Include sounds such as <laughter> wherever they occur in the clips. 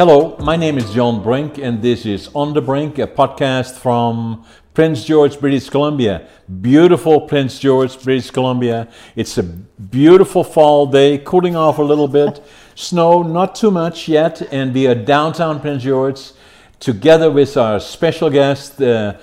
Hello, my name is John Brink, and this is On the Brink, a podcast from Prince George, British Columbia. Beautiful Prince George, British Columbia. It's a beautiful fall day, cooling off a little bit. <laughs> Snow, not too much yet, and we are downtown Prince George together with our special guest, uh,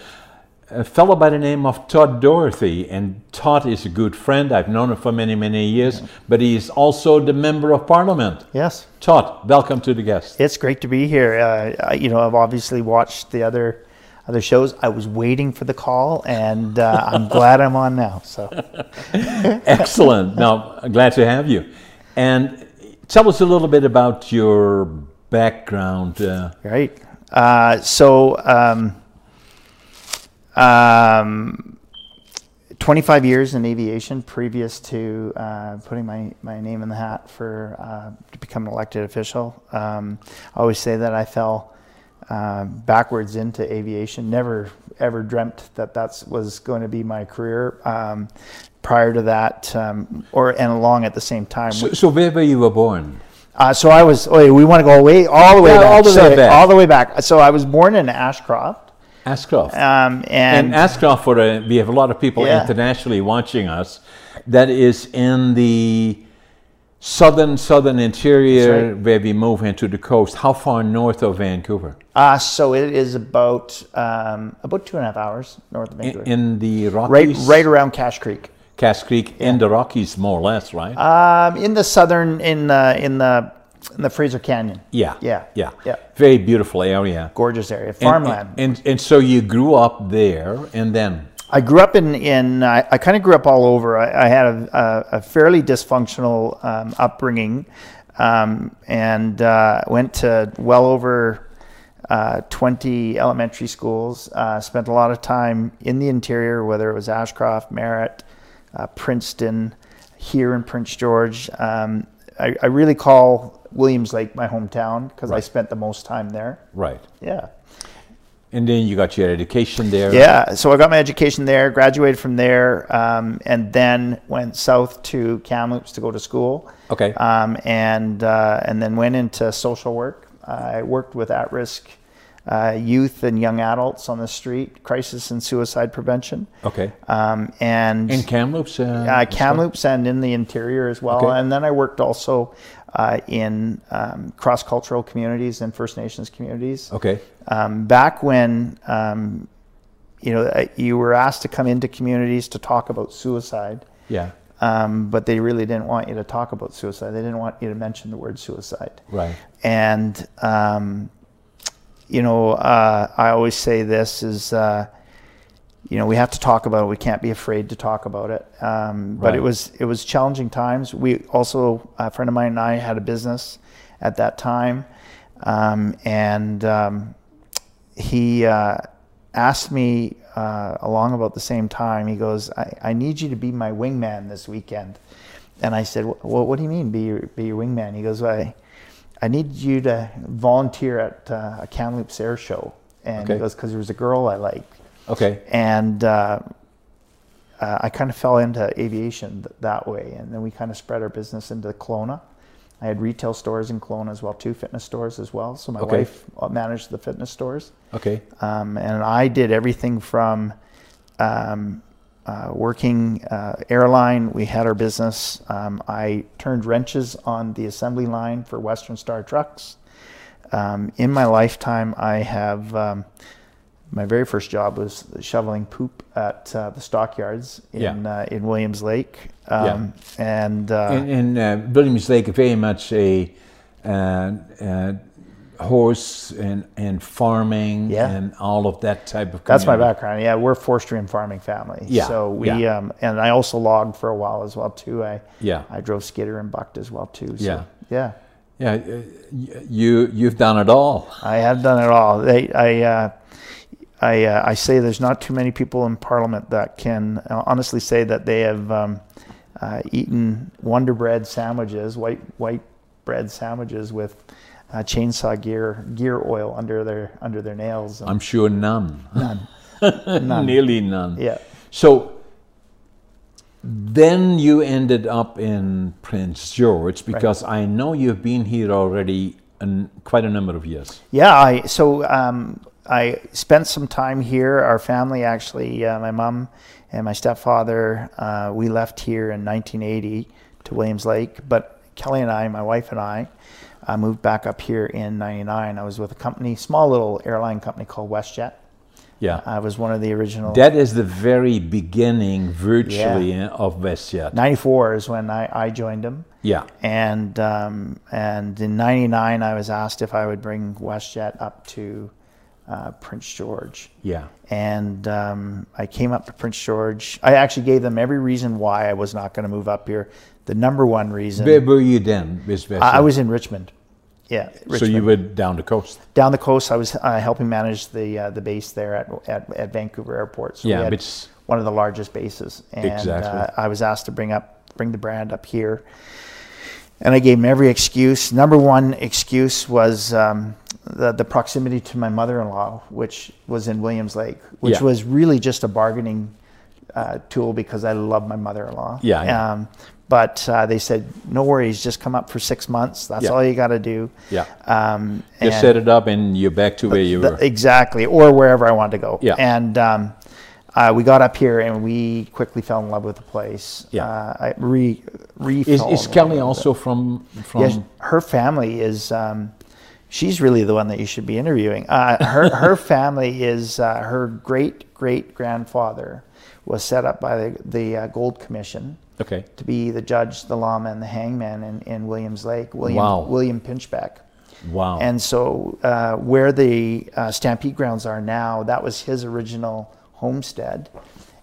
a fellow by the name of Todd Doherty. And Todd is a good friend. I've known him for many, many years, but he is also the member of parliament. Yes, Todd, welcome to the guest. it's great to be here. Uh, you know, I've obviously watched the other other shows. I was waiting for the call, and uh, I'm <laughs> glad I'm on now. So, <laughs> Excellent. Now, glad to have you. And tell us a little bit about your background. Uh, right. Uh, so, um, um, 25 years in aviation previous to uh, putting my, my name in the hat for uh, to become an elected official. Um, I always say that I fell uh, backwards into aviation. Never ever dreamt that that was going to be my career. Um, prior to that, um, or and along at the same time. so, so where were you were born? Uh, so I was. Oh, we want to go way all the way Yeah, back. all the way So, back. All the way back. So I was born in Ashcroft, Ashcroft. um, and and, Ashcroft, for the, we have a lot of people Yeah. internationally watching us. That is in the southern southern interior That's where we move into the coast. How far north of Vancouver? uh, so it is about um, about two and a half hours north of Vancouver, in the right Rockies, right around Cache Creek. Cache Creek, in the Rockies, more or less, right? Um, in the southern, in the in the in the Fraser Canyon, yeah, yeah, yeah, yeah. Very beautiful area. gorgeous area, And- farmland. And, and so you grew up there, and then I grew up in in I, I kind of grew up all over. I, I had a, a, a fairly dysfunctional um, upbringing, um, and uh, went to well over uh, twenty elementary schools. Uh, spent a lot of time in the interior, whether it was Ashcroft, Merritt, uh, Princeton, here in Prince George. Um, I, I really call Williams Lake my hometown because I spent the most time there. right, Yeah. and then you got your education there. Yeah, so I got my education there, graduated from there, um, and then went south to Kamloops to go to school. Okay. Um, and uh, and then went into social work. I worked with at-risk uh, youth and young adults on the street, crisis and suicide prevention. Okay. Um, and In Kamloops. Uh, uh, Kamloops and in the interior as well. Okay. And then I worked also uh, in um, cross-cultural communities and First Nations communities Okay. um, back when um, you know uh, you were asked to come into communities to talk about suicide, Yeah. um, but they really didn't want you to talk about suicide. They didn't want you to mention the word suicide. Right. And um, you know, uh, I always say this is. Uh, you know, we have to talk about it. We can't be afraid to talk about it. Um, but it was it was challenging times. We also a friend of mine and I had a business at that time, um, and um, he uh, asked me uh, along about the same time. He goes, I, "I need you to be my wingman this weekend," and I said, "Well, what do you mean, be your, be your wingman?" He goes, "I I need you to volunteer at uh, a Kamloops Air Show," and Okay. he goes, "Because there was a girl I liked. Okay. and uh, uh, I kind of fell into aviation th- that way, and then we kind of spread our business into Kelowna. I had retail stores in Kelowna as well, two fitness stores as well. So my Okay. wife uh, managed the fitness stores, Okay. um, and I did everything from um, uh, working uh, airline. We had our business. Um, I turned wrenches on the assembly line for Western Star trucks. Um, in my lifetime, I have um, my very first job was shoveling poop at uh, the stockyards in Yeah. uh, in Williams Lake, um, and uh, And, and uh, Williams Lake very much a uh, uh, horse and, and farming Yeah. and all of that type of. that's my background. Yeah, we're forestry and farming family. Yeah, So we yeah. um, and I also logged for a while as well too. I Yeah. I drove skidder and bucked as well too. So, Yeah. yeah. Yeah, you you've done it all. I have done it all. They, I, uh, I, uh, I say there's not too many people in Parliament that can honestly say that they have um, uh, eaten Wonder Bread sandwiches, white white bread sandwiches with uh, chainsaw gear gear oil under their under their nails. And I'm sure none. none. <laughs> Nearly none. Yeah. So then you ended up in Prince George because I know you've been here already an, quite a number of years. Yeah, I so um, I spent some time here. Our family actually, uh, my mom and my stepfather, uh, we left here in 1980 to Williams Lake. But Kelly and I, my wife and I, uh, moved back up here in '99. I was with a company, small little airline company called WestJet. Yeah. I was one of the original. That is the very beginning, virtually, eh, of WestJet. 94 is when I, I joined them. Yeah. And um, and in '99, I was asked if I would bring WestJet up to uh, Prince George. Yeah. And um, I came up to Prince George. I actually gave them every reason why I was not going to move up here. The number one reason. Where were you then? I I was in Richmond. Yeah, Richmond. So you went down the coast. down the coast. I was uh, helping manage the uh, the base there at, at, at Vancouver Airport. So Yeah, it's one of the largest bases. And Exactly. uh, I was asked to bring up bring the brand up here, and I gave them every excuse. Number one excuse was um, the the proximity to my mother in law, which was in Williams Lake, which Yeah. was really just a bargaining uh, tool because I love my mother in law. Yeah, yeah. Um, but uh, they said, no worries, just come up for six months. That's Yeah. all you got to do. Yeah. Um, Just set it up and you're back to where you were. exactly, or wherever I wanted to go. Yeah. And um, uh, we got up here and we quickly fell in love with the place. Yeah. Uh, I re, re Is, is Kelly also from from? Yes, her family is. Um, she's really the one that you should be interviewing. Uh, her <laughs> her family is uh, her great great grandfather was set up by the the uh, Gold Commission Okay. to be the judge, the lawman, and the hangman in, in Williams Lake. William Wow. William Pinchbeck. Wow. And so, uh, where the uh, Stampede grounds are now, that was his original homestead.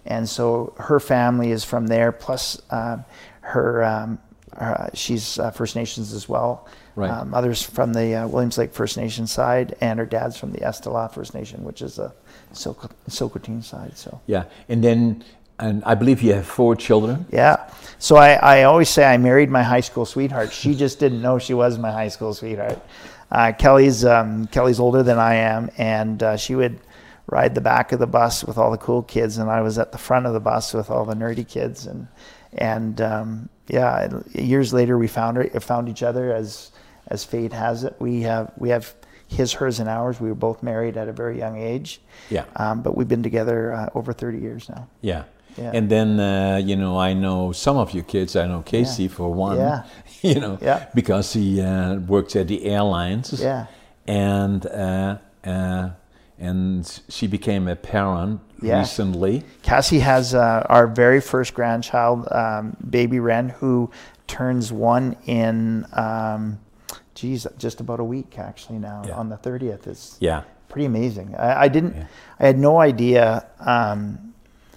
And so, her family is from there. Plus, uh, her, um, uh, she's uh, First Nations as well. Right. Um, others from the uh, Williams Lake First Nation side, and her dad's from the Esdilagh First Nation, which is a Tsilhqot'in side. So. yeah, and then and I believe you have four children. Yeah. So I, I always say I married my high school sweetheart. She just didn't know she was my high school sweetheart. Uh, Kelly's um, Kelly's older than I am, and uh, she would ride the back of the bus with all the cool kids, and I was at the front of the bus with all the nerdy kids. And and um, yeah, years later we found her, found each other as as fate has it. We have we have his, hers, and ours. We were both married at a very young age. Yeah. Um, but we've been together uh, over 30 years now. Yeah. Yeah. And then uh, you know I know some of your kids. I know Casey for one. Yeah. <laughs> You know. Yeah. Because he uh, works at the airlines. Yeah. And uh, uh, and she became a parent Yeah. recently. Cassie has uh, our very first grandchild, um, baby Ren, who turns one in, um, geez, just about a week actually now Yeah. on the 30th. It's Yeah. pretty amazing. I, I didn't, I had no idea, um,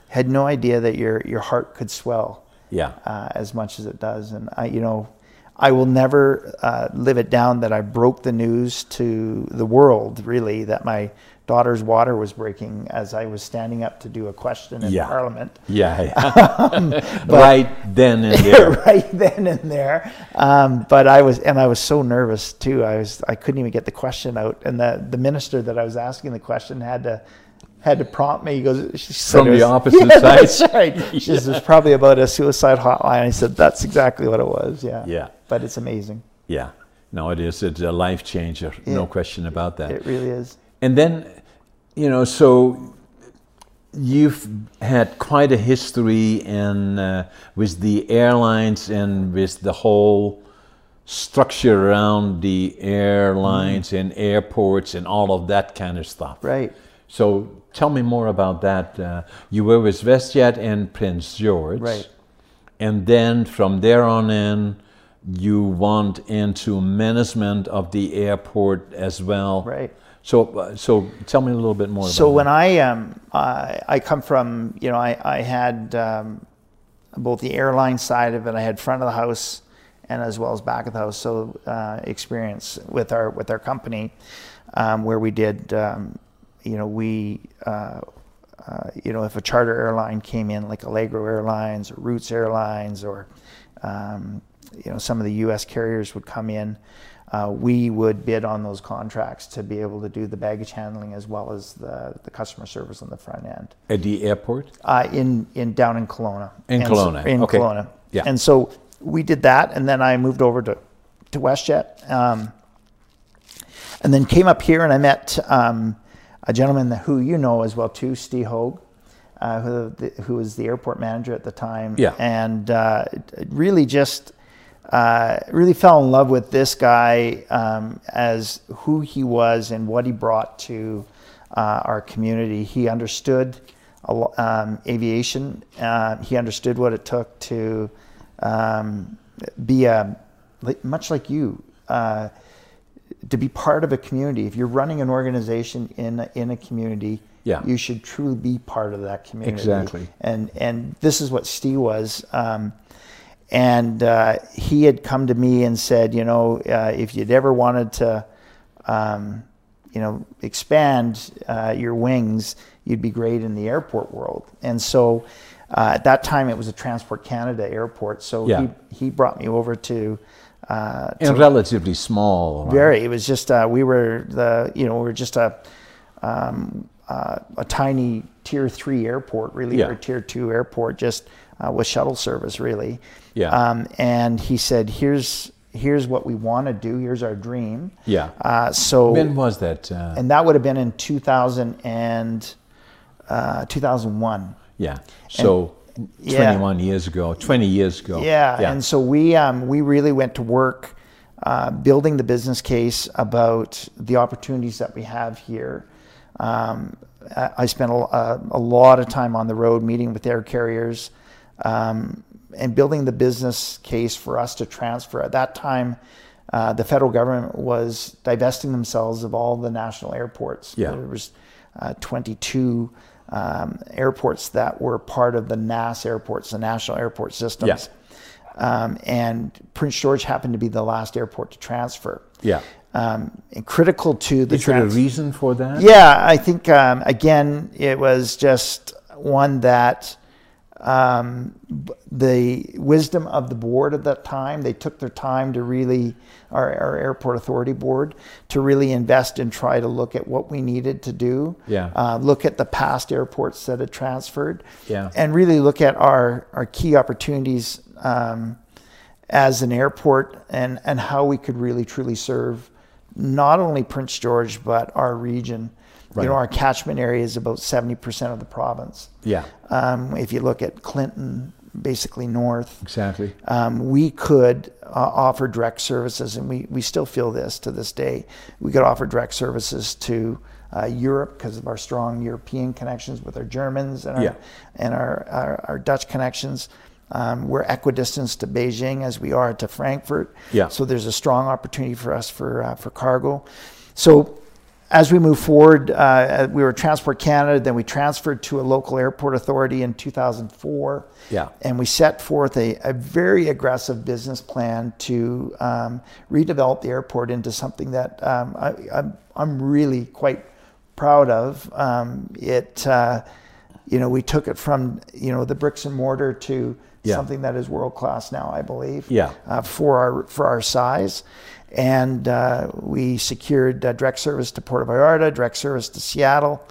had no idea that your, your heart could swell Yeah. uh, as much as it does. And I, you know, I will never uh, live it down that I broke the news to the world, really, that my daughter's water was breaking as I was standing up to do a question in Yeah. Parliament. Yeah. <laughs> <laughs> yeah. right then and there. <laughs> right then and there. Um, but I was, and I was so nervous too. I was, I couldn't even get the question out, and the the minister that I was asking the question had to had to prompt me. He goes, she said From it the was- opposite <laughs> Yeah, side. That's right. <laughs> She says it's probably about a suicide hotline. I said that's exactly what it was. Yeah. Yeah. But it's amazing. Yeah. No, it is. It's a life changer. No question about that. It really is. And then, you know, so you've had quite a history in uh, with the airlines and with the whole structure around the airlines and airports and all of that kind of stuff. Right. So tell me more about that. Uh, you were with WestJet and Prince George. Right. And then from there on in, you went into management of the airport as well. Right. So, uh, so tell me a little bit more. So about when I um I, I come from you know I I had um, both the airline side of it I had front of the house and as well as back of the house so uh, experience with our with our company um, where we did um, you know we uh, uh, you know if a charter airline came in like Allegro Airlines or Roots Airlines or um, you know some of the U.S. carriers would come in. Uh, we would bid on those contracts to be able to do the baggage handling as well as the, the customer service on the front end. At the airport? Uh, in in down in Kelowna. In And so- Kelowna, in okay. Kelowna. Yeah. And so we did that, and then I moved over to to WestJet. Um, and then came up here and I met um, a gentleman who you know as well too, Steve Hogue, uh, who, the, who was the airport manager at the time. Yeah. And uh, really just uh, really fell in love with this guy um, as who he was and what he brought to uh, our community. He understood um, aviation. Uh, he understood what it took to um, be a much like you uh, to be part of a community. If you're running an organization in a, in a community, yeah. you should truly be part of that community. Exactly. And and this is what Steve was. Um, and uh, he had come to me and said, you know, uh, if you'd ever wanted to, um, you know, expand uh, your wings, you'd be great in the airport world. And so uh, at that time, it was a Transport Canada airport. So yeah. he, he brought me over to uh, and relatively small. Right? Very. It was just uh, we were the you know we were just a um, uh, a tiny tier three airport really yeah. or tier two airport just uh, with shuttle service really. Yeah. Um, and he said, "Here's here's what we want to do. Here's our dream." Yeah. Uh, so when was that? Uh, and that would have been in 2000 and 2001. Yeah. So. And, 21 years ago, 20 years ago. Yeah, yeah. and so we um, we really went to work uh, building the business case about the opportunities that we have here. Um, I spent a, a, lot of time on the road meeting with air carriers um, and building the business case for us to transfer. At that time, uh, the federal government was divesting themselves of all the national airports. Yeah. There was uh, 22 um, airports that were part of the NAS airports, the National Airport Systems. Yeah. Um, and Prince George happened to be the last airport to transfer. Yeah. Um, and critical to the. Is there a reason for that? Yeah, I think um, again it was just one that um, the wisdom of the board at that time. They took their time to really, our, our, airport authority board, to really invest and try to look at what we needed to do. Yeah. Uh, look at the past airports that had transferred. Yeah. And really look at our, our key opportunities um, as an airport and, and how we could really truly serve not only Prince George, but our region. Right. You know, our catchment area is about 70% of the province. Yeah. Um, if you look at Clinton, basically north. Exactly. Um, we could uh, offer direct services, and we, we still feel this to this day. We could offer direct services to uh, Europe because of our strong European connections with our Germans and our, yeah. and our, our, our Dutch connections. Um, we're equidistant to Beijing as we are to Frankfurt. Yeah. So there's a strong opportunity for us for uh, for cargo. So as we move forward, uh, we were Transport Canada, then we transferred to a local airport authority in 2004. Yeah. And we set forth a, a very aggressive business plan to um, redevelop the airport into something that um, I, am really quite proud of. Um, it, uh, you know, we took it from, you know, the bricks and mortar to yeah. something that is world class now, I believe. Yeah. Uh, for our for our size, and uh, we secured uh, direct service to Puerto Vallarta, direct service to Seattle,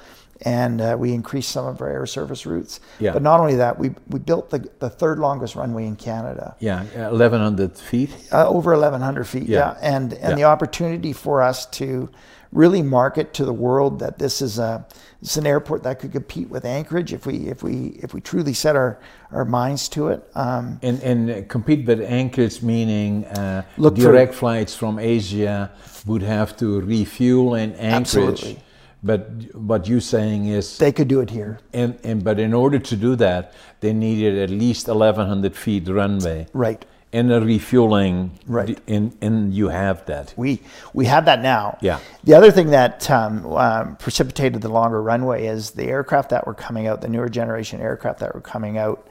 and uh, we increased some of our air service routes. Yeah. But not only that, we we built the the third longest runway in Canada. Yeah, 1,100 feet. Uh, over 1,100 feet. Yeah. yeah. And and Yeah. the opportunity for us to really market to the world that this is a it's an airport that could compete with Anchorage if we if we if we truly set our, our minds to it. Um, And, and compete with Anchorage, meaning uh, Look for- direct flights from Asia would have to refuel in Anchorage. Absolutely. But what you're saying is, they could do it here. and, and but in order to do that, they needed at least 1,100 feet runway Right. And a refueling. Right. And, and you have that. We we have that now. Yeah. The other thing that um, um, precipitated the longer runway is the aircraft that were coming out, the newer generation aircraft that were coming out,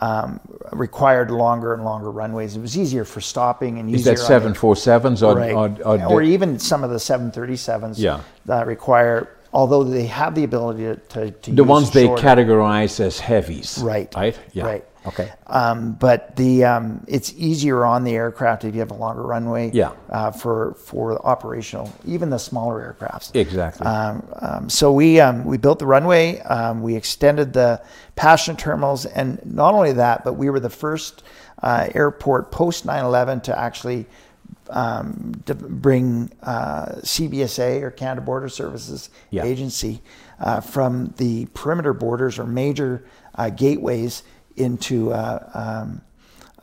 um, required longer and longer runways. It was easier for stopping and Is easier. that on the- 747s or, right. or, or, or even some of the 737s Yeah. that require, although they have the ability to, to, to the ones they shorter- categorize as heavies? Right. Right? Yeah. Right. Okay. Um, but the um, it's easier on the aircraft if you have a longer runway. Yeah. Uh, for for operational, even the smaller aircrafts. Exactly. Um, um, so we um, we built the runway. Um, we extended the passenger terminals, and not only that, but we were the first uh, airport post 9/11 to actually um, to bring uh, CBSA or Canada Border Services Yeah. agency uh, from the perimeter borders or major uh, gateways into uh, um,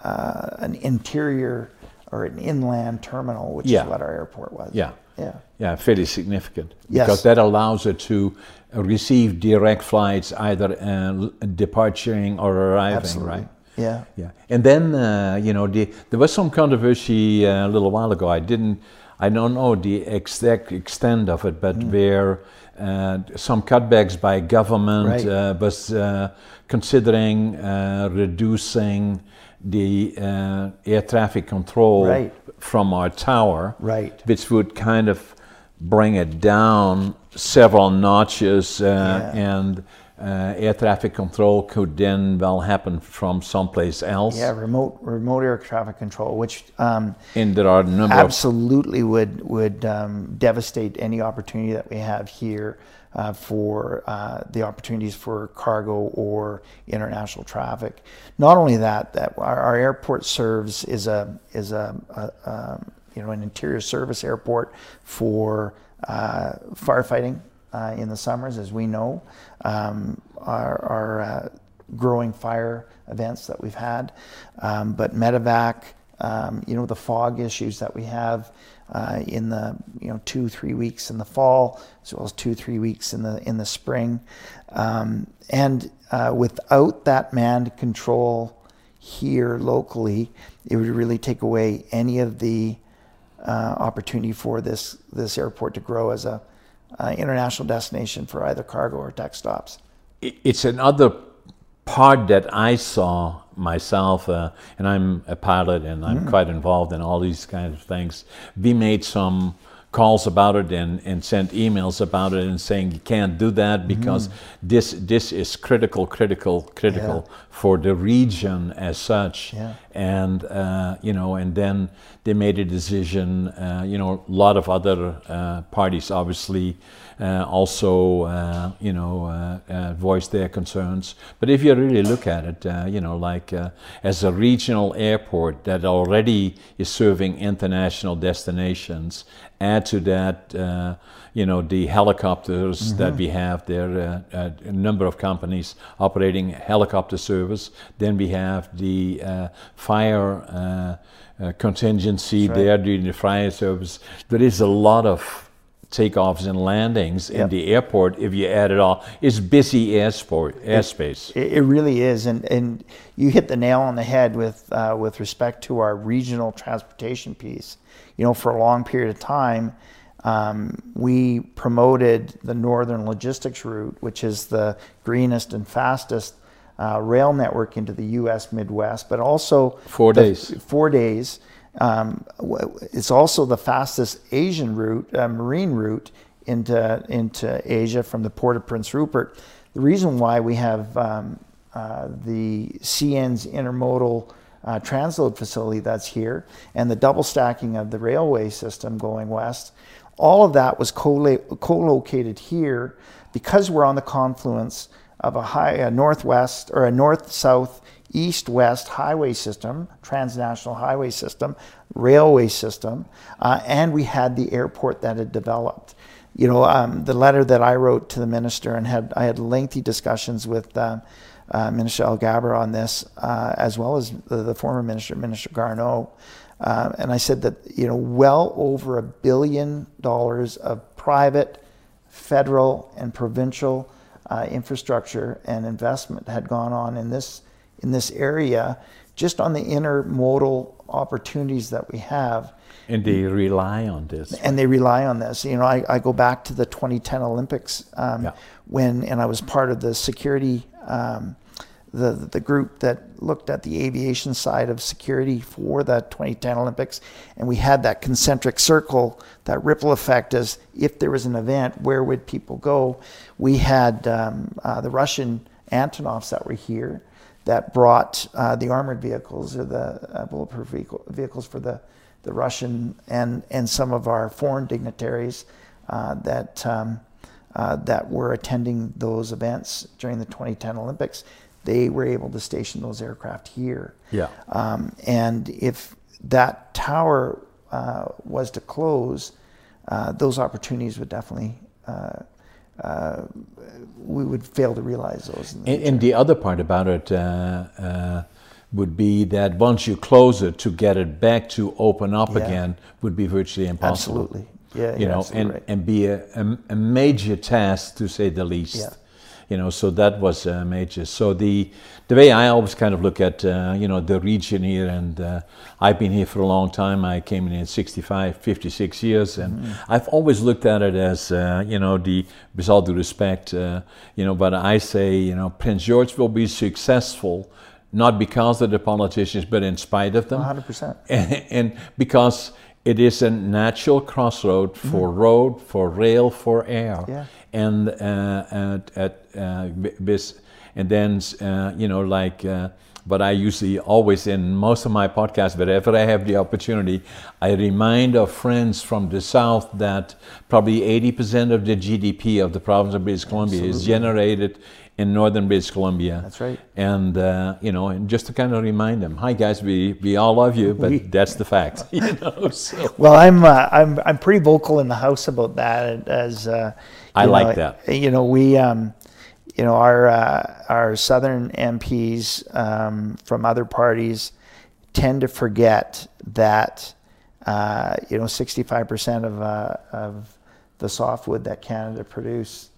uh, an interior or an inland terminal, which Yeah. is what our airport was. Yeah. Yeah. Yeah, fairly significant. Yes. Because that allows it to receive direct flights, either uh, departing or arriving, Absolutely. right? Yeah. Yeah, and then uh, you know the, there was some controversy uh, a little while ago. I didn't, I don't know the exact extent of it, but Mm. where some cutbacks by government Right. uh, was uh, considering uh, reducing the uh, air traffic control Right. from our tower, Right. which would kind of bring it down several notches, uh, Yeah. and uh, air traffic control could then well happen from someplace else. Yeah, remote remote air traffic control, which um, And there are a number absolutely would would um, devastate any opportunity that we have here uh, for uh, the opportunities for cargo or international traffic. Not only that, that our, our airport serves is a is a, a, um, you know an interior service airport for uh, firefighting uh, in the summers, as we know. Um, our our uh, growing fire events that we've had, um, but medevac, um, you know, the fog issues that we have uh, in the you know two three weeks in the fall, as well as two three weeks in the in the spring, um, and uh, without that manned control here locally, it would really take away any of the uh, opportunity for this this airport to grow as a uh, international destination for either cargo or tech stops. it's another part that I saw myself, uh, and I'm a pilot and I'm Mm. quite involved in all these kinds of things. We made some calls about it and, and sent emails about it and saying you can't do that because this this is critical, critical, critical Mm-hmm. Yeah. for the region as such. Yeah. And uh, you know, and then they made a decision. Uh, you know, a lot of other uh, parties obviously uh, also uh, you know uh, uh, voiced their concerns. But if you really look at it, uh, you know, like uh, as a regional airport that already is serving international destinations, add to that. Uh, you know the helicopters that we have there, uh, uh, a number of companies operating helicopter service. Then we have the uh, fire uh, uh, contingency right. there during the fire service. There is a lot of takeoffs and landings in the airport. If you add it all, it's busy airsport, airspace. It, it really is, and and you hit the nail on the head with uh, with respect to our regional transportation piece. You know, for a long period of time, um, we promoted the Northern Logistics Route, which is the greenest and fastest uh, rail network into the U.S. Midwest, but also Four days. Four days. Um, it's also the fastest Asian route, uh, marine route into into Asia from the port of Prince Rupert. The reason why we have um, uh, the CN's intermodal uh, transload facility that's here and the double stacking of the railway system going west, all of that was co- co-located here because we're on the confluence of a high a northwest or a north south east west highway system transnational highway system railway system uh, and we had the airport that had developed. You know um, the letter that i wrote to the minister and had i had lengthy discussions with uh, uh, minister Alghabra on this uh, as well as the, the former minister minister garneau uh, and i said that you know well over a billion dollars of private federal and provincial uh, infrastructure and investment had gone on in this in this area, just on the intermodal opportunities that we have, And they rely on this. and they rely on this. You know, I, I go back to the 2010 Olympics um, Yeah. when, and I was part of the security, um, the the group that looked at the aviation side of security for the 2010 Olympics, and we had that concentric circle, that ripple effect as if there was an event, where would people go? We had um, uh, the Russian Antonovs that were here that brought uh, the armored vehicles or the uh, bulletproof vehicle, vehicles for the, the Russian and, and some of our foreign dignitaries uh, that, um, uh, that were attending those events during the 2010 Olympics. They were able to station those aircraft here. Yeah. Um, and if that tower uh, was to close, uh, those opportunities would definitely. Uh, uh, we would fail to realize those. The and, and, the other part about it uh, would be that once you close it, to get it back to open up yeah. again would be virtually impossible. Absolutely. Yeah, you know, and, right. and be a, a, a, major task to say the least. Yeah. You know, so that was uh, major. So the the way I always kind of look at uh, you know the region here, and uh, I've been here for a long time. I came in in 65, 56 years, and mm-hmm. I've always looked at it as uh, you know the with all due respect, uh, you know, but I say you know Prince George will be successful not because of the politicians, but in spite of them. 100%. And, <laughs> and because it is a natural crossroad for mm. road, for rail, for air. Yeah. And uh, at, at uh, this, and then uh, you know like. Uh, but I usually always in most of my podcasts, wherever I have the opportunity, I remind our friends from the south that probably 80% of the GDP of the province of British Columbia Absolutely. is generated in northern British Columbia. That's right. And uh, you know, and just to kind of remind them, hi guys, we, we all love you, but we, that's the fact. <laughs> you know. So. Well, I'm uh, I'm I'm pretty vocal in the house about that. As uh, I know, like that. You know, we. Um, you know our uh, our southern MPs um, from other parties tend to forget that uh, you know 65% of uh, of the softwood that Canada produces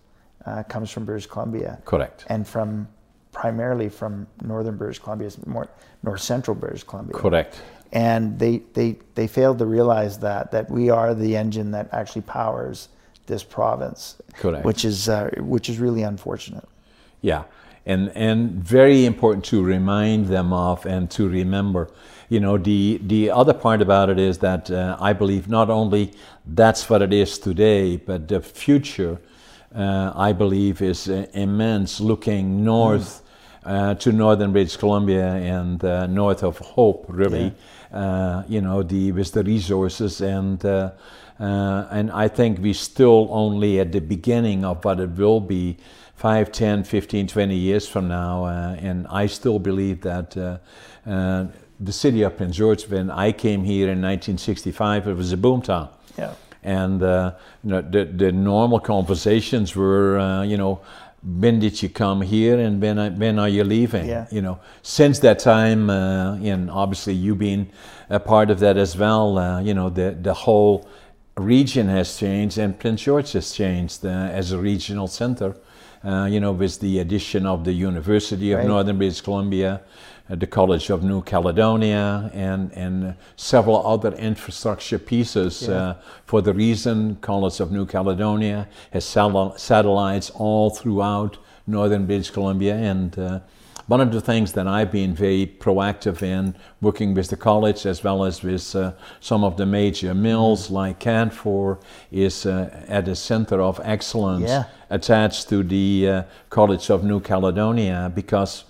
uh, comes from British Columbia. Correct. And from primarily from northern British Columbia, more north central British Columbia. Correct. And they, they, they failed to realize that that we are the engine that actually powers this province. Correct. Which is uh, which is really unfortunate. Yeah. And, and very important to remind them of and to remember. You know, the, the other part about it is that uh, I believe not only that's what it is today, but the future uh, I believe, is uh, immense looking north mm. to northern British Columbia and uh, north of Hope, really. Yeah. you know, the, with the resources and and I think we're still only at the beginning of what it will be 5, 10, 15, 20 years from now. Uh, and I still believe that uh, uh, the city of Prince George, when I came here in 1965, it was a boomtown. Yeah and uh, you know, the, the normal conversations were, uh, you know, when did you come here and when, when are you leaving? Yeah. You know, since that time, uh, and obviously you being a part of that as well, uh, you know, the, the whole region has changed and Prince George has changed uh, as a regional center. Uh, you know, with the addition of the University of right. Northern British Columbia, the College of New Caledonia, and, and several other infrastructure pieces. Yeah. Uh, for the reason College of New Caledonia has satellites all throughout northern British Columbia. And uh, one of the things that I've been very proactive in, working with the college as well as with uh, some of the major mills mm-hmm. like Canfor, is uh, at a center of excellence yeah. attached to the uh, College of New Caledonia because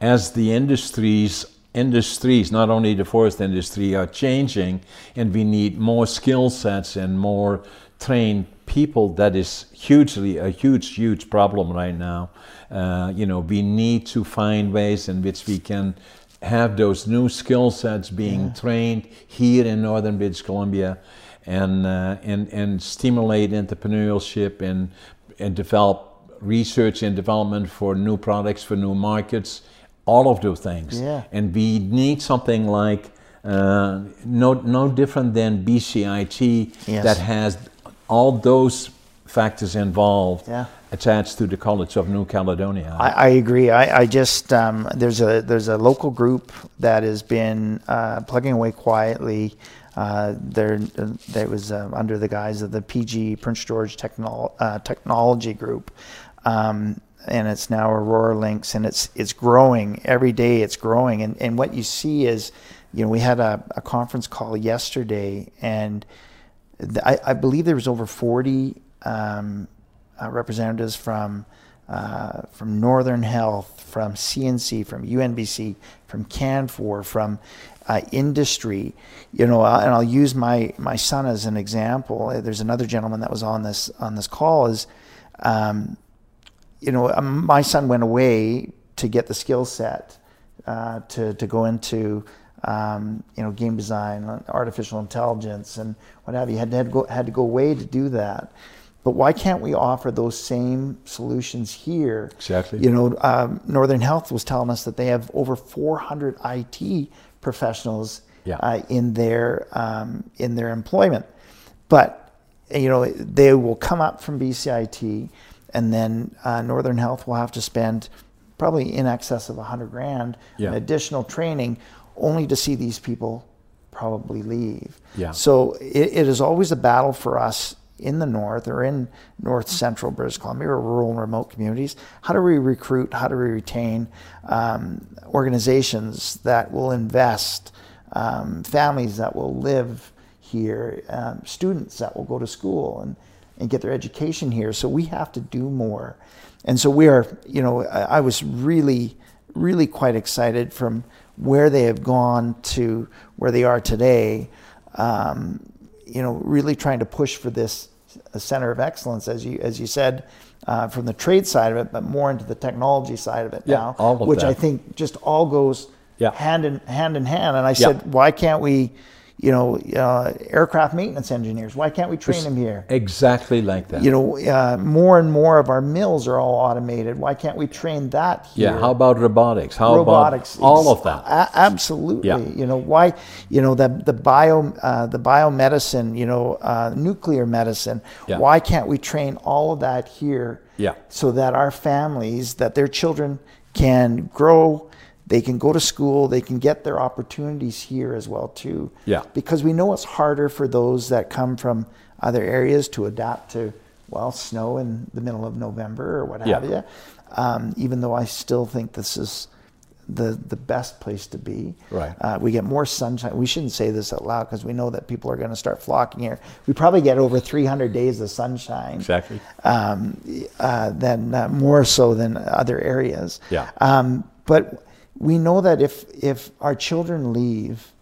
as the industries industries, not only the forest industry, are changing, and we need more skill sets and more trained people. That is hugely a huge, huge problem right now. Uh, you know, we need to find ways in which we can have those new skill sets being yeah. trained here in northern British Columbia, and uh, and and stimulate entrepreneurship and and develop research and development for new products for new markets all of those things. Yeah. And we need something like uh, no no different than BCIT yes. that has all those factors involved yeah. attached to the College of New Caledonia. I, I agree. I, I just um, there's a there's a local group that has been uh, plugging away quietly. Uh, there, that was uh, under the guise of the PG Prince George Technol- uh, Technology Group. Um, and it's now Aurora Links, and it's it's growing every day. It's growing, and and what you see is, you know, we had a, a conference call yesterday, and I, I, believe there was over forty um, uh, representatives from uh, from Northern Health, from CNC, from UNBC, from Canfor, from uh, industry, you know, and I'll use my my son as an example. There's another gentleman that was on this on this call is. Um, you know, um, my son went away to get the skill set uh, to, to go into um, you know, game design, artificial intelligence, and what have you. Had to, had to go had to go away to do that. But why can't we offer those same solutions here? Exactly. You know, um, Northern Health was telling us that they have over 400 IT professionals Yeah. uh, in their um, in their employment, but you know they will come up from BCIT, and then uh, Northern Health will have to spend probably in excess of 100 grand Yeah. in additional training, only to see these people probably leave. Yeah. So it, it is always a battle for us in the north or in north central British Columbia or rural and remote communities. How do we recruit? How do we retain um, organizations that will invest, um, families that will live here, um, students that will go to school and, and get their education here? So we have to do more. And so we are, you know, I, I was really, really quite excited from where they have gone to where they are today. Um, you know, really trying to push for this center of excellence, as you as you said, uh, from the trade side of it, but more into the technology side of it Yeah, now, of which that. I think just all goes Yeah. hand in hand in hand. And I Yeah. said, why can't we, you know, uh, aircraft maintenance engineers? Why can't we train them here? Exactly like that. You know, uh, more and more of our mills are all automated. Why can't we train that here? yeah. How about robotics? How robotics, about all of that? a- absolutely. Yeah. You know why? You know the the bio uh, the biomedicine. You know uh, nuclear medicine. Yeah. Why can't we train all of that here? Yeah. So that our families, that their children can grow, they can go to school, they can get their opportunities here as well too. Yeah. Because we know it's harder for those that come from other areas to adapt to well snow in the middle of November or what Yeah. have you. Um, even though I still think this is the the best place to be. Right. Uh, we get more sunshine. We shouldn't say this out loud because we know that people are going to start flocking here. We probably get over 300 days of sunshine. Exactly. Um, uh, than uh, more so than other areas. Yeah. Um, but we know that if if our children leave,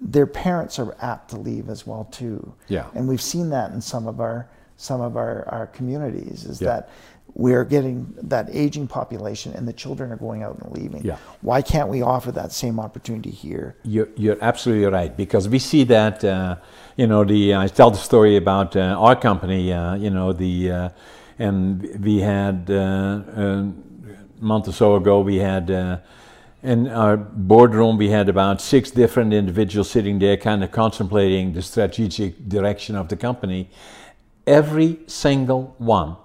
their parents are apt to leave as well too. Yeah. And we've seen that in some of our some of our, our communities is Yeah. that we're getting that aging population and the children are going out and leaving. Yeah. Why can't we offer that same opportunity here? You're, you're absolutely right because we see that uh, you know the I tell the story about uh, our company uh, you know the uh, and we had uh, a month or so ago we had uh, in our boardroom we had about six different individuals sitting there kind of contemplating the strategic direction of the company every single one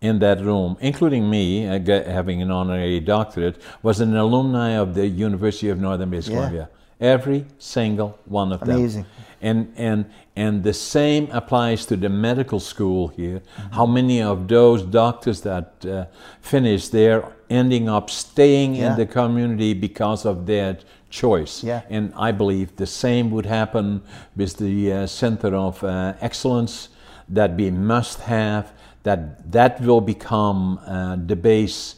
in that room, including me, uh, having an honorary doctorate, was an alumni of the University of Northern British Yeah. Columbia. Every single one of them. Amazing. And and and the same applies to the medical school here. How many of those doctors that uh, finish there ending up staying Yeah. in the community because of their choice? Yeah. And I believe the same would happen with the uh, Center of uh, Excellence that we must have. That that will become uh, the base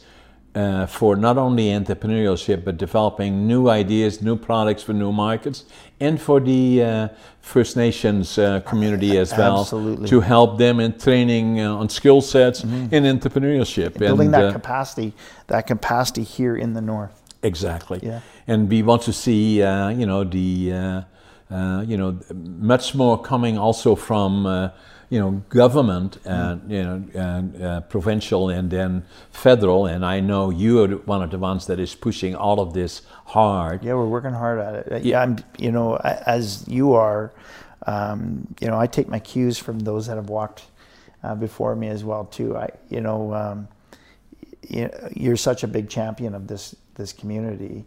uh, for not only entrepreneurship but developing new ideas, new products for new markets, and for the uh, First Nations uh, community as well Absolutely. to help them in training uh, on skill sets in entrepreneurship. Building And, that uh, capacity, that capacity here in the north. Exactly. Yeah. And we want to see, uh, you know, the, uh, uh, you know, much more coming also from, uh, you know, government, and you know, and, uh, provincial and then federal. And I know you are one of the ones that is pushing all of this hard. Yeah, we're working hard at it. Yeah, I'm, you know, as you are, um, you know, I take my cues from those that have walked uh, before me as well too. I, you know, um, you, you're such a big champion of this this community,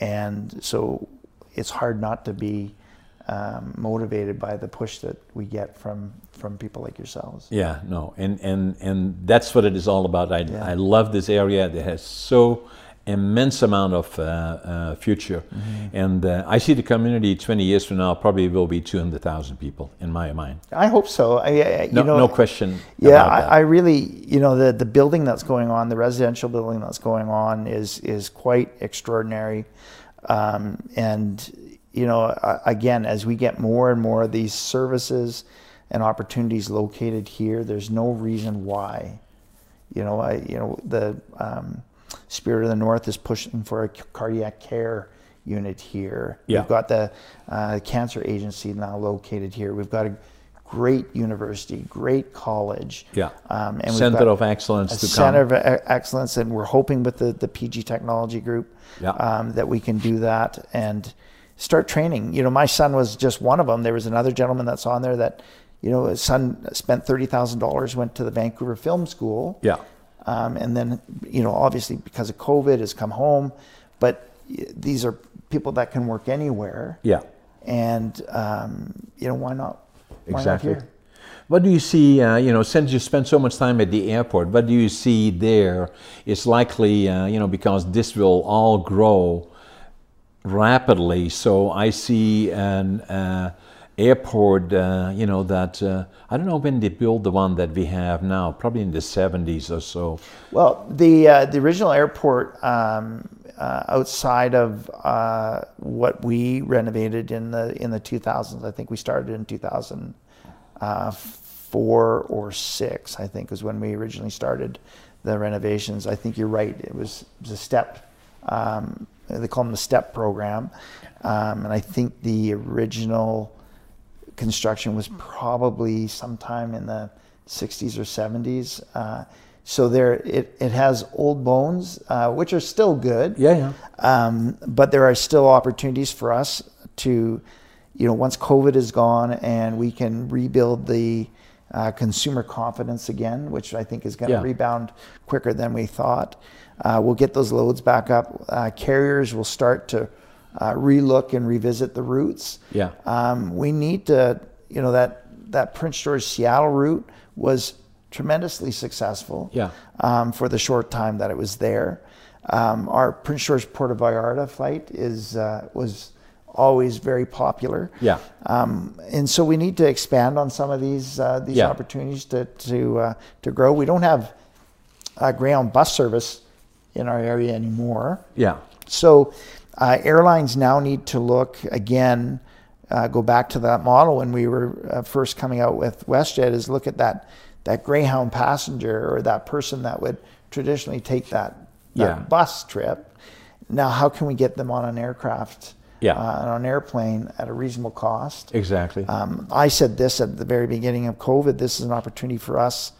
and so it's hard not to be um, motivated by the push that we get from from people like yourselves. Yeah, no, and and and that's what it is all about. I Yeah. I love this area. It has so immense amount of uh, uh, future, Mm-hmm. and uh, I see the community 20 years from now probably will be 200,000 people in my mind. I hope so. I, I, you No, know, no question. Yeah, about that. I, I really, you know, the the building that's going on, the residential building that's going on, is is quite extraordinary, um, and you know, again, as we get more and more of these services and opportunities located here, there's no reason why, you know, I, you know, the um, Spirit of the North is pushing for a cardiac care unit here. Yeah. We've got the uh, cancer agency now located here. We've got a great university, great college. Yeah. Um, and we've Center of excellence a to center come. of excellence, and we're hoping with the, the PG Technology Group Yeah. um, that we can do that and start training. You know, my son was just one of them. There was another gentleman that's on there that, you know, his son spent thirty thousand dollars, went to the Vancouver Film School, Yeah. um, and then you know, obviously because of COVID, has come home. But these are people that can work anywhere, Yeah. and um, you know, why not? Why Exactly. Not here? What do you see, uh, you know, since you spend so much time at the airport, what do you see there? It's likely, uh, you know, because this will all grow rapidly. So I see an uh, airport, uh, you know, that, uh, I don't know when they built the one that we have now, probably in the 70s or so. Well, the uh, the original airport um, uh, outside of uh, what we renovated in the in the 2000s, I think we started in 2004 or six. I think was when we originally started the renovations. I think you're right. It was, it was a step. Um, they call them the step program, um, and I think the original construction was probably sometime in the 60s or 70s. Uh, so there, it, it has old bones, uh, which are still good. Yeah, yeah. Um, but there are still opportunities for us to, you know, once COVID is gone and we can rebuild the uh, consumer confidence again, which I think is going to Yeah. rebound quicker than we thought. Uh, we'll get those loads back up. Uh, carriers will start to uh, relook and revisit the routes. Yeah. Um, we need to, you know, that that Prince George Seattle route was tremendously successful. Yeah. Um, for the short time that it was there, um, our Prince George Puerto Vallarta flight is uh, was always very popular. Yeah. Um, and so we need to expand on some of these uh, these Yeah. opportunities to to uh, to grow. We don't have uh, Greyhound bus service in our area anymore. Yeah. So uh, airlines now need to look again, uh, go back to that model when we were uh, first coming out with WestJet is look at that that Greyhound passenger or that person that would traditionally take that, that Yeah. bus trip. Now, how can we get them on an aircraft, Yeah. uh, on an airplane at a reasonable cost? Exactly. Um, I said this at the very beginning of COVID. This is an opportunity for us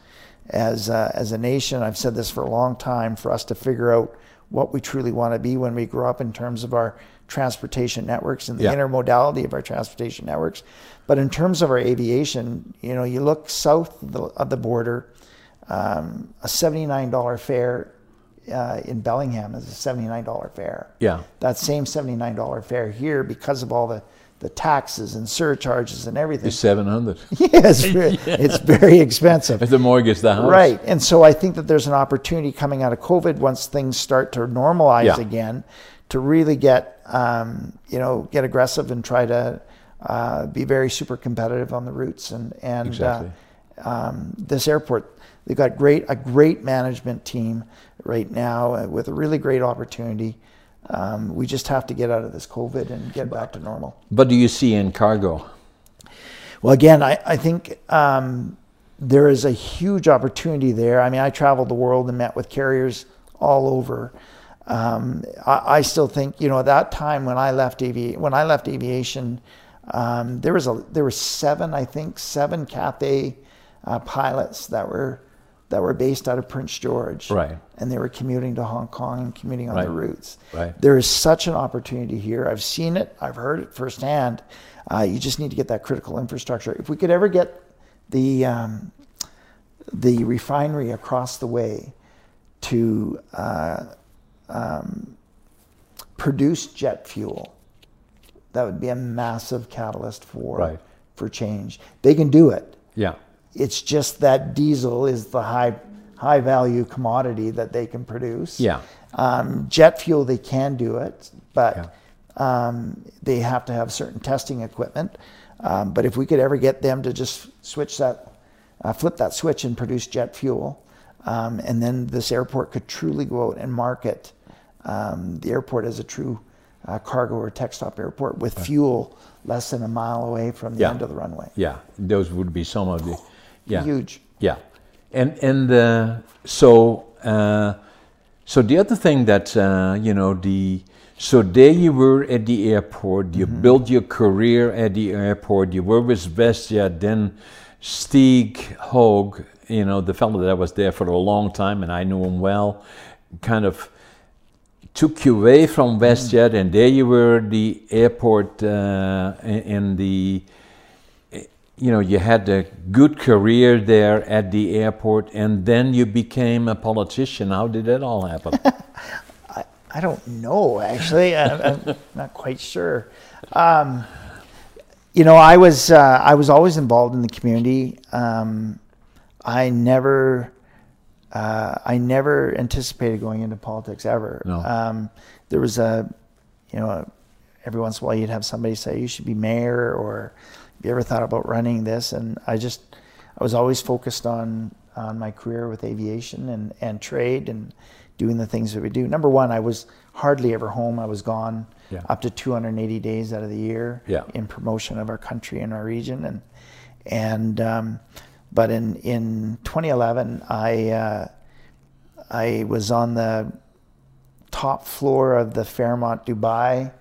as a, as a nation. I've said this for a long time for us to figure out what we truly want to be when we grow up in terms of our transportation networks and the Yeah. intermodality of our transportation networks. But in terms of our aviation, you know, you look south of the, of the border, um, a $79 fare uh, in Bellingham is a $79 fare yeah. that same $79 fare here because of all the, the taxes and surcharges and everything. It's 700. <laughs> yes, <laughs> it's very expensive. It's the mortgage, the house. Right. And so I think that there's an opportunity coming out of COVID once things start to normalize Yeah. again to really get, um, you know, get aggressive and try to uh, be very super competitive on the routes. And, and Exactly. uh, um, this airport, they've got great, a great management team right now uh, with a really great opportunity. Um, we just have to get out of this COVID and get back to normal. What do you see in cargo? Well, again, I, I think um, there is a huge opportunity there. I mean, I traveled the world and met with carriers all over. Um, I, I still think, you know, at that time when I left avi- when I left aviation, um, there was a there were seven, I think, seven Cathay uh, pilots that were that were based out of Prince George, Right. And they were commuting to Hong Kong and commuting on the routes. Right. There is such an opportunity here. I've seen it. I've heard it firsthand. Uh, you just need to get that critical infrastructure. If we could ever get the um, the refinery across the way to uh, um, produce jet fuel, that would be a massive catalyst for Right. for change. They can do it. Yeah. It's just that diesel is the high high value commodity that they can produce. Yeah. Um, jet fuel, they can do it, but um, they have to have certain testing equipment. Um, but if we could ever get them to just switch that, uh, flip that switch and produce jet fuel, um, and then this airport could truly go out and market um, the airport as a true uh, cargo or tech stop airport with fuel less than a mile away from the Yeah. end of the runway. Yeah. Those would be some of the. Yeah. Huge. Yeah, and and uh, so uh, so the other thing that uh, you know the So there you were at the airport. You built your career at the airport. You were with WestJet. Then Stieg Hoog, you know, the fellow that was there for a long time, and I knew him well, kind of took you away from WestJet, and there you were, the airport, uh, in in the, you know, you had a good career there at the airport, and then you became a politician. How did that all happen? <laughs> I, I don't know actually. I, I'm not quite sure. Um, you know, I was uh, I was always involved in the community. Um, I never uh, I never anticipated going into politics ever. No. Um, there was a you know every once in a while you'd have somebody say you should be mayor or you ever thought about running this and I just I was always focused on on my career with aviation and, and trade and doing the things that we do. Number one, I was hardly ever home. I was gone Yeah. up to 280 days out of the year Yeah. in promotion of our country and our region. And and um, but in in 2011, I uh, I was on the top floor of the Fairmont Dubai.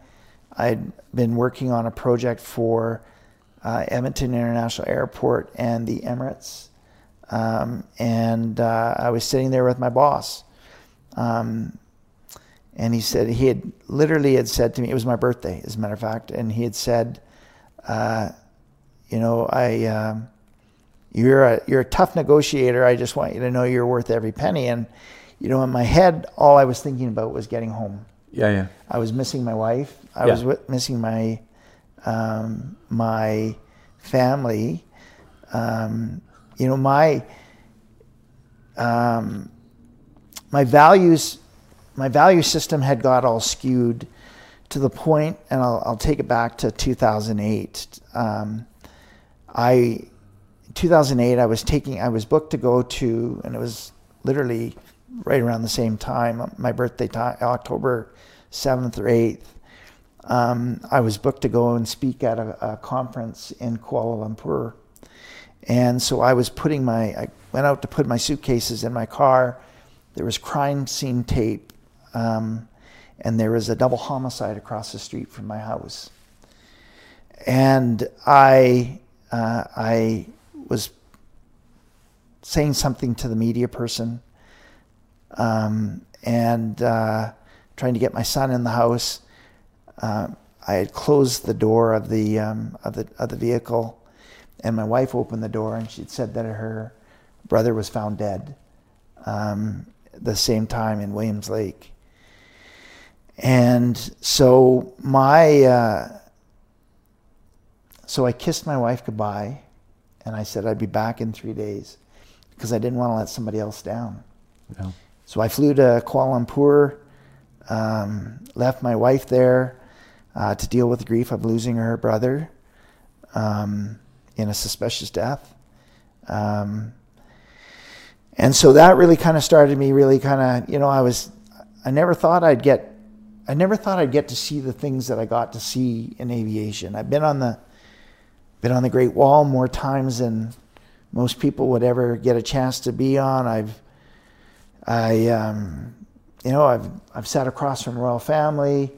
I'd been working on a project for uh, Edmonton International Airport and the Emirates, um, and uh, I was sitting there with my boss. Um, and he said he had literally had said to me it was my birthday as a matter of fact and he had said uh, you know i um, you're a you're a tough negotiator i just want you to know you're worth every penny and you know in my head all i was thinking about was getting home yeah, yeah. i was missing my wife i Yeah. was wi- missing my um, my family um, you know my um, my values my value system had got all skewed to the point and I'll, I'll take it back to 2008 um, I 2008 I was taking I was booked to go to and it was literally right around the same time my birthday time October 7th or 8th um, I was booked to go and speak at a, a conference in Kuala Lumpur and so I was putting my, I went out to put my suitcases in my car. There was crime scene tape, um, and there was a double homicide across the street from my house. And I, uh, I was saying something to the media person, um, and uh, trying to get my son in the house. Uh, I had closed the door of the um, of the of the vehicle, and my wife opened the door and she'd said that her brother was found dead um, the same time in Williams Lake. And so my uh, so I kissed my wife goodbye, and I said I'd be back in three days because I didn't want to let somebody else down. Yeah. So I flew to Kuala Lumpur, um, left my wife there uh, to deal with the grief of losing her brother um, in a suspicious death. Um, and so that really kind of started me really kind of, you know, I was, I never thought I'd get, I never thought I'd get to see the things that I got to see in aviation. I've been on the, been on the Great Wall more times than most people would ever get a chance to be on. I've, I, um, you know, I've I've sat across from royal family.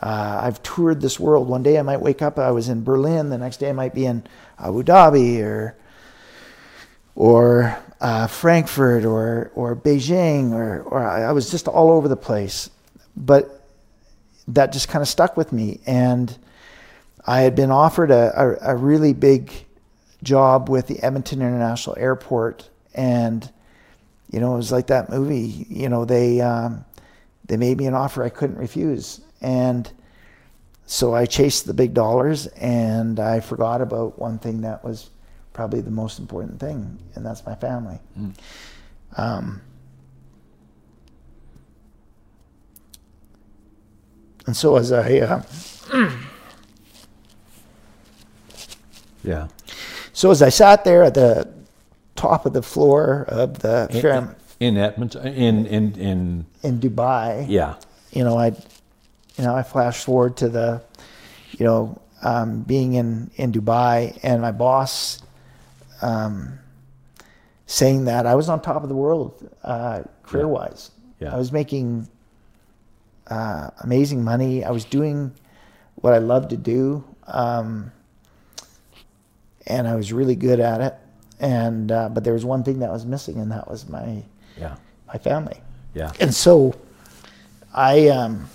Uh, I've toured this world. One day I might wake up, I was in Berlin. The next day I might be in Abu Dhabi or or uh, Frankfurt or or Beijing or or I was just all over the place. But that just kind of stuck with me, and I had been offered a, a, a really big job with the Edmonton International Airport, and you know, it was like that movie. You know, they um, they made me an offer I couldn't refuse, and so I chased the big dollars, and I forgot about one thing that was probably the most important thing, and that's my family. Um, and so as I uh, <clears throat> Yeah. so as I sat there at the top of the floor of the In, in Edmonton, in in in in Dubai, yeah, you know, I, you know, I flash forward to the, you know, um, being in in Dubai and my boss, um, saying that I was on top of the world, uh, career wise. Yeah. I was making, uh, amazing money. I was doing what I loved to do, um, and I was really good at it. And uh, but there was one thing that was missing, and that was my Yeah. my family. Yeah. And so I um,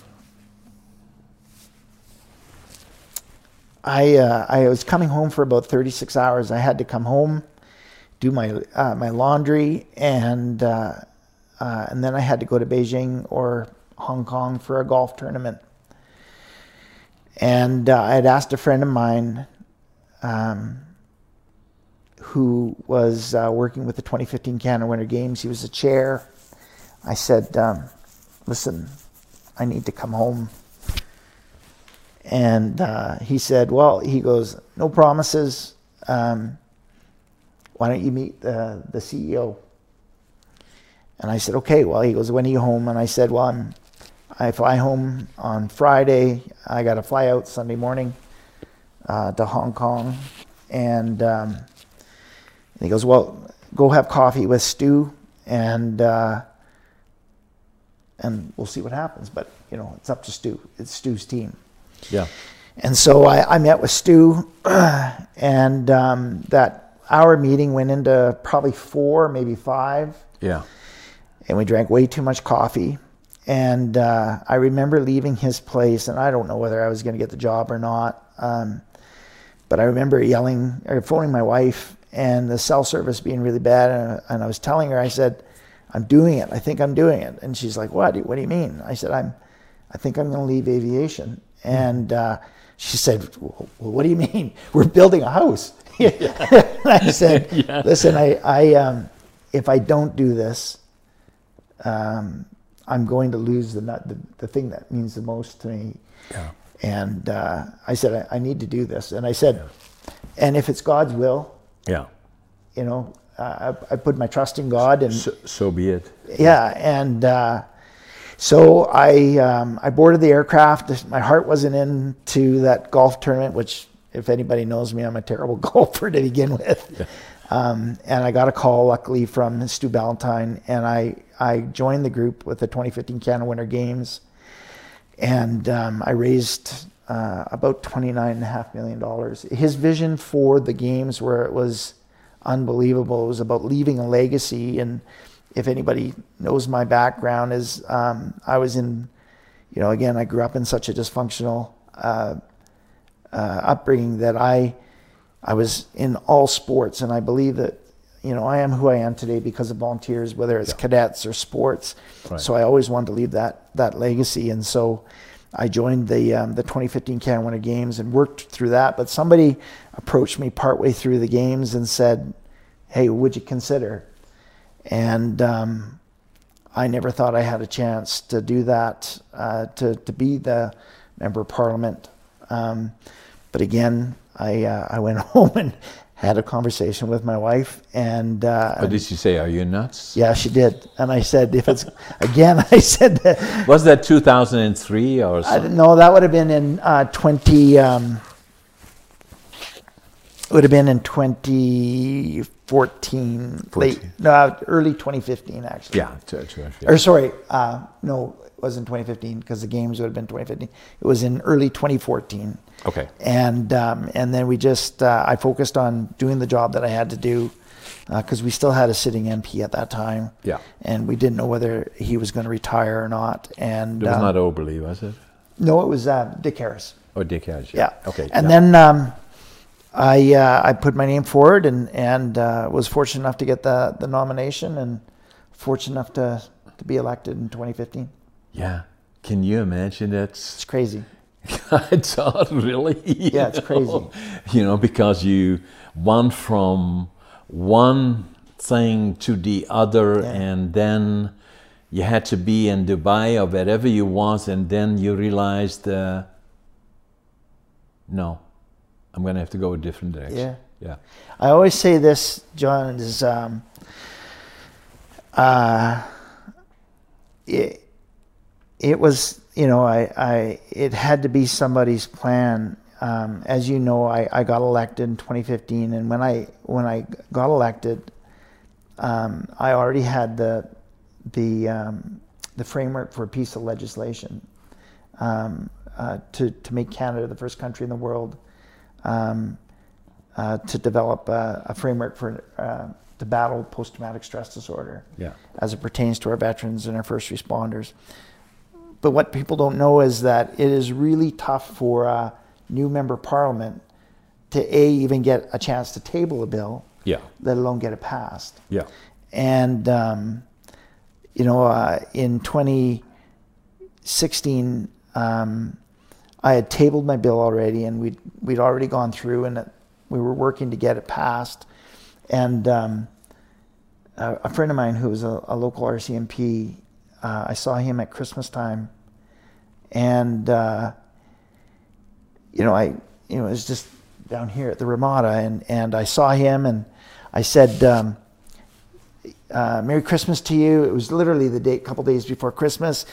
I uh, I was coming home for about 36 hours. I had to come home, do my uh, my laundry, and uh, uh, and then I had to go to Beijing or Hong Kong for a golf tournament. And uh, I had asked a friend of mine um, who was uh, working with the 2015 Canada Winter Games. He was a chair. I said, um, "Listen, I need to come home." And uh, he said, "Well, he goes, no promises. Um, why don't you meet the the CEO?" And I said, "Okay." Well, he goes, "When are you home?" And I said, "Well, I'm, I fly home on Friday. I got to fly out Sunday morning uh, to Hong Kong." And, um, and he goes, "Well, go have coffee with Stu, and uh, and we'll see what happens. But you know, it's up to Stu. It's Stu's team." Yeah. And so I, I met with Stu, <clears throat> and um, that hour meeting went into probably four, maybe five, Yeah. and we drank way too much coffee. And uh, I remember leaving his place, and I don't know whether I was going to get the job or not. Um, but I remember yelling or phoning my wife, and the cell service being really bad. And, and I was telling her, I said, "I'm doing it. I think I'm doing it." And she's like, "What? What do you mean?" I said, "I'm, I think I'm going to leave aviation." And uh, she said, well, "What do you mean? <laughs> We're building a house." <laughs> I said, <laughs> "Listen, I, I, um, if I don't do this, um, I'm going to lose the, the the thing that means the most to me." Yeah. And uh, I said, I, I need to do this. And I said, and if it's God's will, Yeah. you know, uh, I, I put my trust in God. And So, so be it. yeah, and uh, so I um, I boarded the aircraft. My heart wasn't into that golf tournament, which, if anybody knows me, I'm a terrible <laughs> golfer to begin with. Um, and I got a call, luckily, from Stu Ballantyne, and I I joined the group with the 2015 Canada Winter Games, and um, I raised uh, about 29.5 million dollars. His vision for the games, where it was unbelievable, it was about leaving a legacy. And if anybody knows my background, is um, I was in, you know, again, I grew up in such a dysfunctional uh, uh, upbringing that I I was in all sports, and I believe that you know I am who I am today because of volunteers, whether it's cadets or sports. Right. So I always wanted to leave that that legacy, and so I joined the um, the 2015 Canada Winter Games and worked through that. But somebody approached me partway through the games and said, "Hey, would you consider?" And um, I never thought I had a chance to do that, uh, to, to be the member of parliament. Um, but again, I, uh, I went <laughs> home and had a conversation with my wife and uh, did she say are you nuts yeah she did and i said if it's <laughs> again i said that was that 2003 or something? no that would have been in uh, 20 um, would have been in 20 14, 14. late, no, early 2015, actually. Yeah, Or sorry, uh, no, it wasn't 2015 because the games would have been 2015. It was in early 2014. Okay. And, um, and then we just, uh, I focused on doing the job that I had to do because uh, we still had a sitting MP at that time. Yeah. And we didn't know whether he was going to retire or not. And it was um, not Oberle, was it? No, it was uh, Dick Harris. Oh, Dick Harris. Yeah. yeah. Okay. And yeah. then um, I uh, I put my name forward and and uh, was fortunate enough to get the the nomination and fortunate enough to to be elected in 2015. Yeah. Can you imagine that? It's crazy. <laughs> it's not really. <laughs> Yeah, it's crazy. You know, because you went from one thing to the other, Yeah. and then you had to be in Dubai or wherever you was, and then you realized, uh, no, I'm going to have to go a different direction. Yeah. Yeah. I always say this, John, is um, uh, it, it was, you know, I, I, it had to be somebody's plan. Um, as you know, I, I got elected in 2015, and when I when I got elected, um, I already had the the um, the framework for a piece of legislation um, uh, to to make Canada the first country in the world um, uh, to develop a, a framework for uh, to battle post traumatic stress disorder Yeah. as it pertains to our veterans and our first responders. But what people don't know is that it is really tough for a new member of parliament to a even get a chance to table a bill, Yeah. let alone get it passed. Yeah. And um, you know, uh, in 2016, um, I had tabled my bill already, and we'd we'd already gone through, and it, we were working to get it passed. And um, a, a friend of mine who was a, a local RCMP, uh, I saw him at Christmas time, and uh, you know, I you know it was just down here at the Ramada, and and I saw him, and I said. Um, uh, Merry Christmas to you. It was literally the day, couple days before Christmas.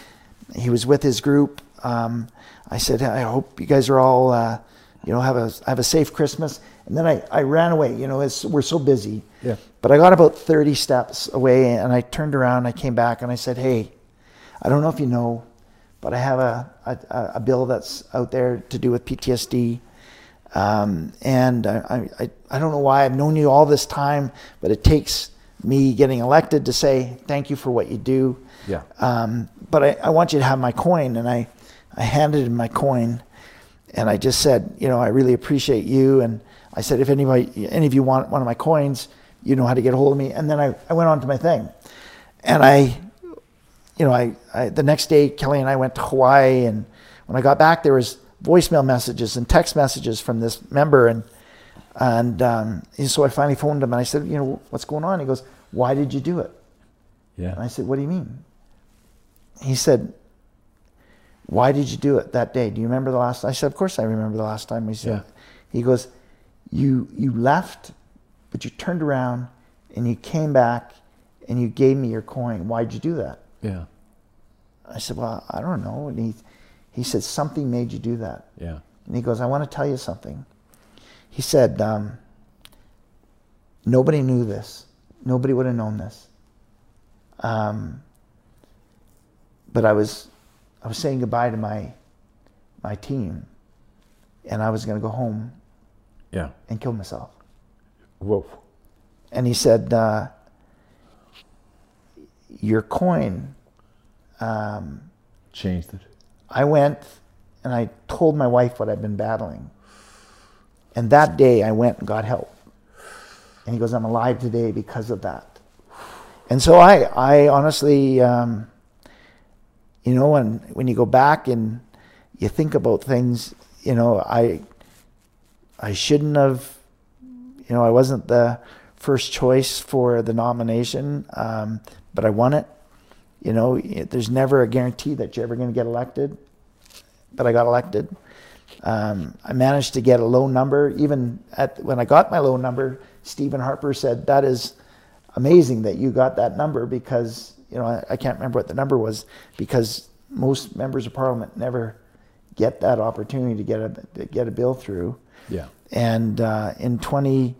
He was with his group. Um, I said, I hope you guys are all, uh, you know, have a have a safe Christmas. And then I, I ran away. You know, it's, we're so busy. Yeah. But I got about 30 steps away, and I turned around. I came back, and I said, Hey, I don't know if you know, but I have a a, a bill that's out there to do with PTSD. Um, and I, I, I don't know why I've known you all this time, but it takes me getting elected to say thank you for what you do. Yeah. Um, but I, I want you to have my coin. And I, I handed him my coin and I just said, you know, I really appreciate you. And I said, if anybody, any of you want one of my coins, you know how to get a hold of me. And then I, I went on to my thing. And I, you know, I, I the next day, Kelly and I went to Hawaii. And when I got back, there was voicemail messages and text messages from this member. And, and, um, and so I finally phoned him and I said, you know, what's going on? He goes, why did you do it? Yeah. And I said, What do you mean? He said, Why did you do it that day? Do you remember the last I said, Of course I remember the last time we said Yeah. he goes, You you left, but you turned around and you came back and you gave me your coin. Why'd you do that? Yeah. I said, Well, I don't know. And he he said, Something made you do that. Yeah. And he goes, I want to tell you something. He said, um, Nobody knew this. Nobody would have known this. Um, but I was, I was saying goodbye to my, my team, and I was going to go home Yeah. and kill myself. Whoa. And he said, uh, "Your coin." Um, Changed it. I went and I told my wife what I'd been battling. And that day I went and got help. And he goes, I'm alive today because of that. And so I, I honestly, um, you know, when, when you go back and you think about things, you know, I, I shouldn't have, you know, I wasn't the first choice for the nomination, um, but I won it. You know, there's never a guarantee that you're ever going to get elected, but I got elected. Um, I managed to get a low number. Even at when I got my low number, Stephen Harper said, "That is amazing that you got that number because you know I, I can't remember what the number was because most members of parliament never get that opportunity to get a to get a bill through." Yeah. And uh, in 20,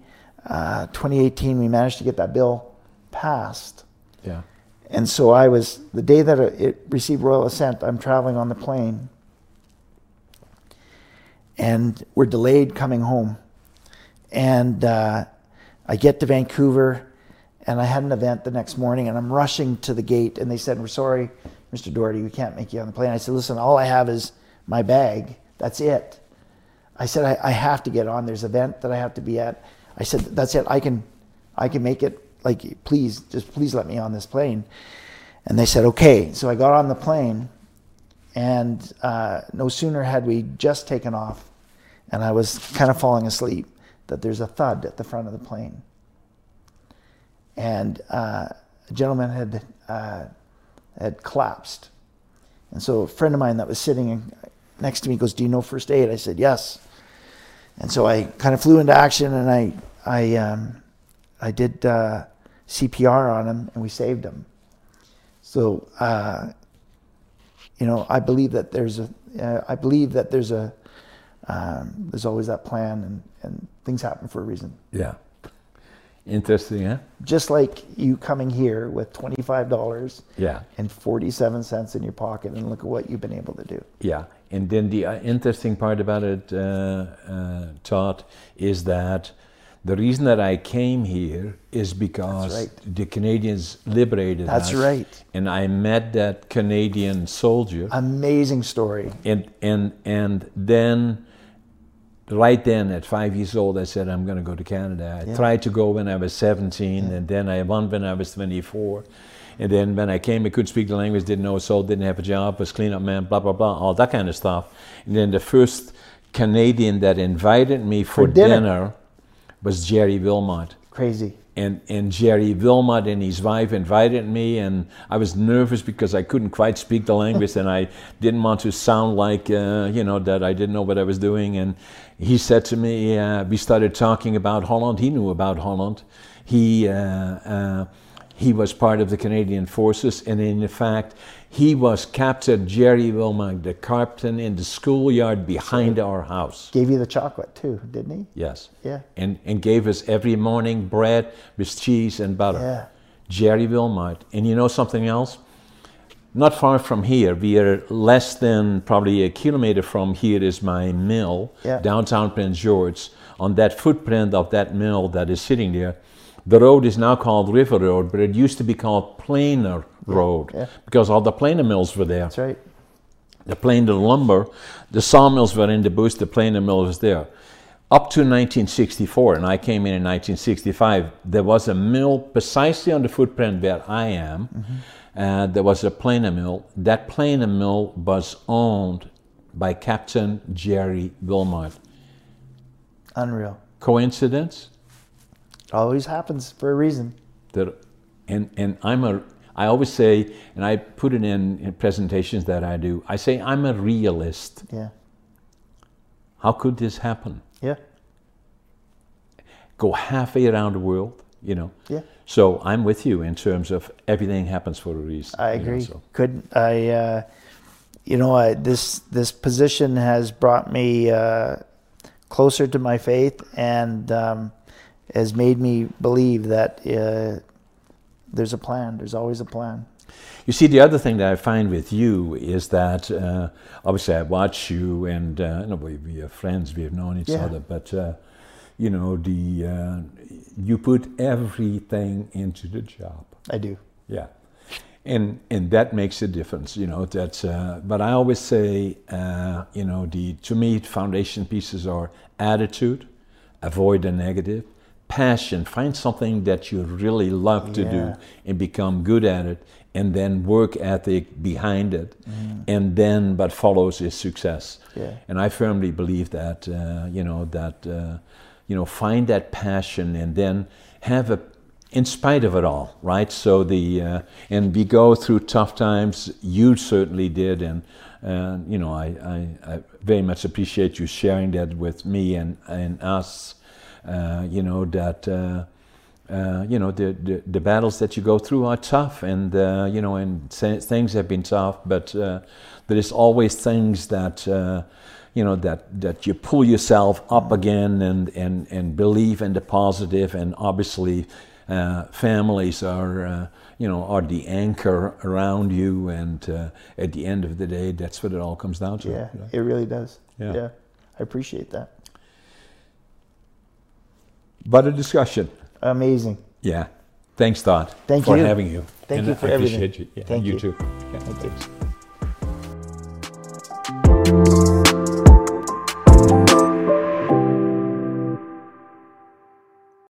uh, 2018, we managed to get that bill passed. Yeah. And so I was, the day that it received royal assent, I'm traveling on the plane. And we're delayed coming home. And uh, I get to Vancouver, and I had an event the next morning, and I'm rushing to the gate, and they said, We're sorry, Mr. Doherty, we can't make you on the plane. I said, Listen, all I have is my bag. That's it. I said, I, I have to get on. There's an event that I have to be at. I said, That's it. I can, I can make it. Like, please, just please let me on this plane. And they said, okay. So I got on the plane, and uh, no sooner had we just taken off, and I was kind of falling asleep, that there's a thud at the front of the plane. And uh, a gentleman had, uh, had collapsed. And so a friend of mine that was sitting next to me goes, Do you know first aid? I said, Yes. And so I kind of flew into action and I, I, um, I did uh, CPR on him and we saved him. So, uh, you know, I believe that there's a, uh, I believe that there's a, um, there's always that plan and, and things happen for a reason. Yeah. Interesting, huh? Just like you coming here with $25 Yeah. and 47 cents in your pocket, and look at what you've been able to do. Yeah, and then the uh, interesting part about it, uh, uh, Todd, is that the reason that I came here is because right. the Canadians liberated That's us. right. And I met that Canadian soldier, Amazing story. and and and then. Right then, at five years old, I said, I'm going to go to Canada. I Yeah. tried to go when I was 17, and then I won when I was 24. And then when I came, I couldn't speak the language, didn't know a soul, didn't have a job, was cleanup man, blah, blah, blah, all that kind of stuff. And then the first Canadian that invited me for, For dinner. dinner. was Jerry Wilmot. Crazy. And, and Jerry Wilmot and his wife invited me, and I was nervous because I couldn't quite speak the language, and I didn't want to sound like, uh, you know, that I didn't know what I was doing. And he said to me, uh, we started talking about Holland. He knew about Holland. He, uh, uh, he was part of the Canadian forces, and in fact, he was captured, Jerry Wilmot, the captain in the schoolyard behind our house. Gave you the chocolate too, didn't he? Yes. Yeah. And, and gave us every morning bread with cheese and butter. Yeah. Jerry Wilmot. And you know something else? Not far from here, we are less than probably a kilometer from here is my mill, Yeah. downtown Prince George. On that footprint of that mill that is sitting there, the road is now called River Road, but it used to be called Planer Road yeah. because all the planer mills were there That's right. the planer lumber, the sawmills were in the bush, the planer mill was there. Up to 1964, and I came in in 1965, there was a mill precisely on the footprint where I am. Uh, there was a planer mill. That planer mill was owned by Captain Jerry Wilmot. Unreal. Coincidence? Always happens for a reason. that and and I'm a I always say and I put it in, in presentations that I do I say I'm a realist Yeah. how could this happen Yeah. go halfway around the world you know Yeah. so I'm with you in terms of everything happens for a reason I you know, agree. so. Could I? Uh, you know, I, this this position has brought me uh, closer to my faith and um, has made me believe that uh, there's a plan. There's always a plan. You see, the other thing that I find with you is that uh, obviously I watch you, and uh, you know, we, we are friends, we have known each Yeah. other, but uh, you know, the uh, you put everything into the job. I do. Yeah, and and that makes a difference. You know that. Uh, but I always say, uh, you know, the to me foundation pieces are attitude, avoid the negative, passion, find something that you really love to do and become good at it, and then work ethic behind it, and then but follows is success. Yeah. And I firmly believe that. Uh, you know that. Uh, you know, find that passion and then have a in spite of it all, right? So the uh, and we go through tough times. You certainly did, and uh, you know I, I, I very much appreciate you sharing that with me and and us. Uh, you know that. Uh, uh, you know the, the the battles that you go through are tough, and uh, you know, and th- things have been tough. But uh, there is always things that uh, you know that that you pull yourself up again, and and and believe in the positive. And obviously, uh, families are uh, you know are the anchor around you. And uh, at the end of the day, that's what it all comes down to. Yeah, it really does. Yeah. yeah. I appreciate that. But a discussion. Amazing. Yeah. Thanks, Todd. Thank for you. For having you. Thank And you for I everything. appreciate you. Yeah, Thank you you. too. Yeah, Thank thanks.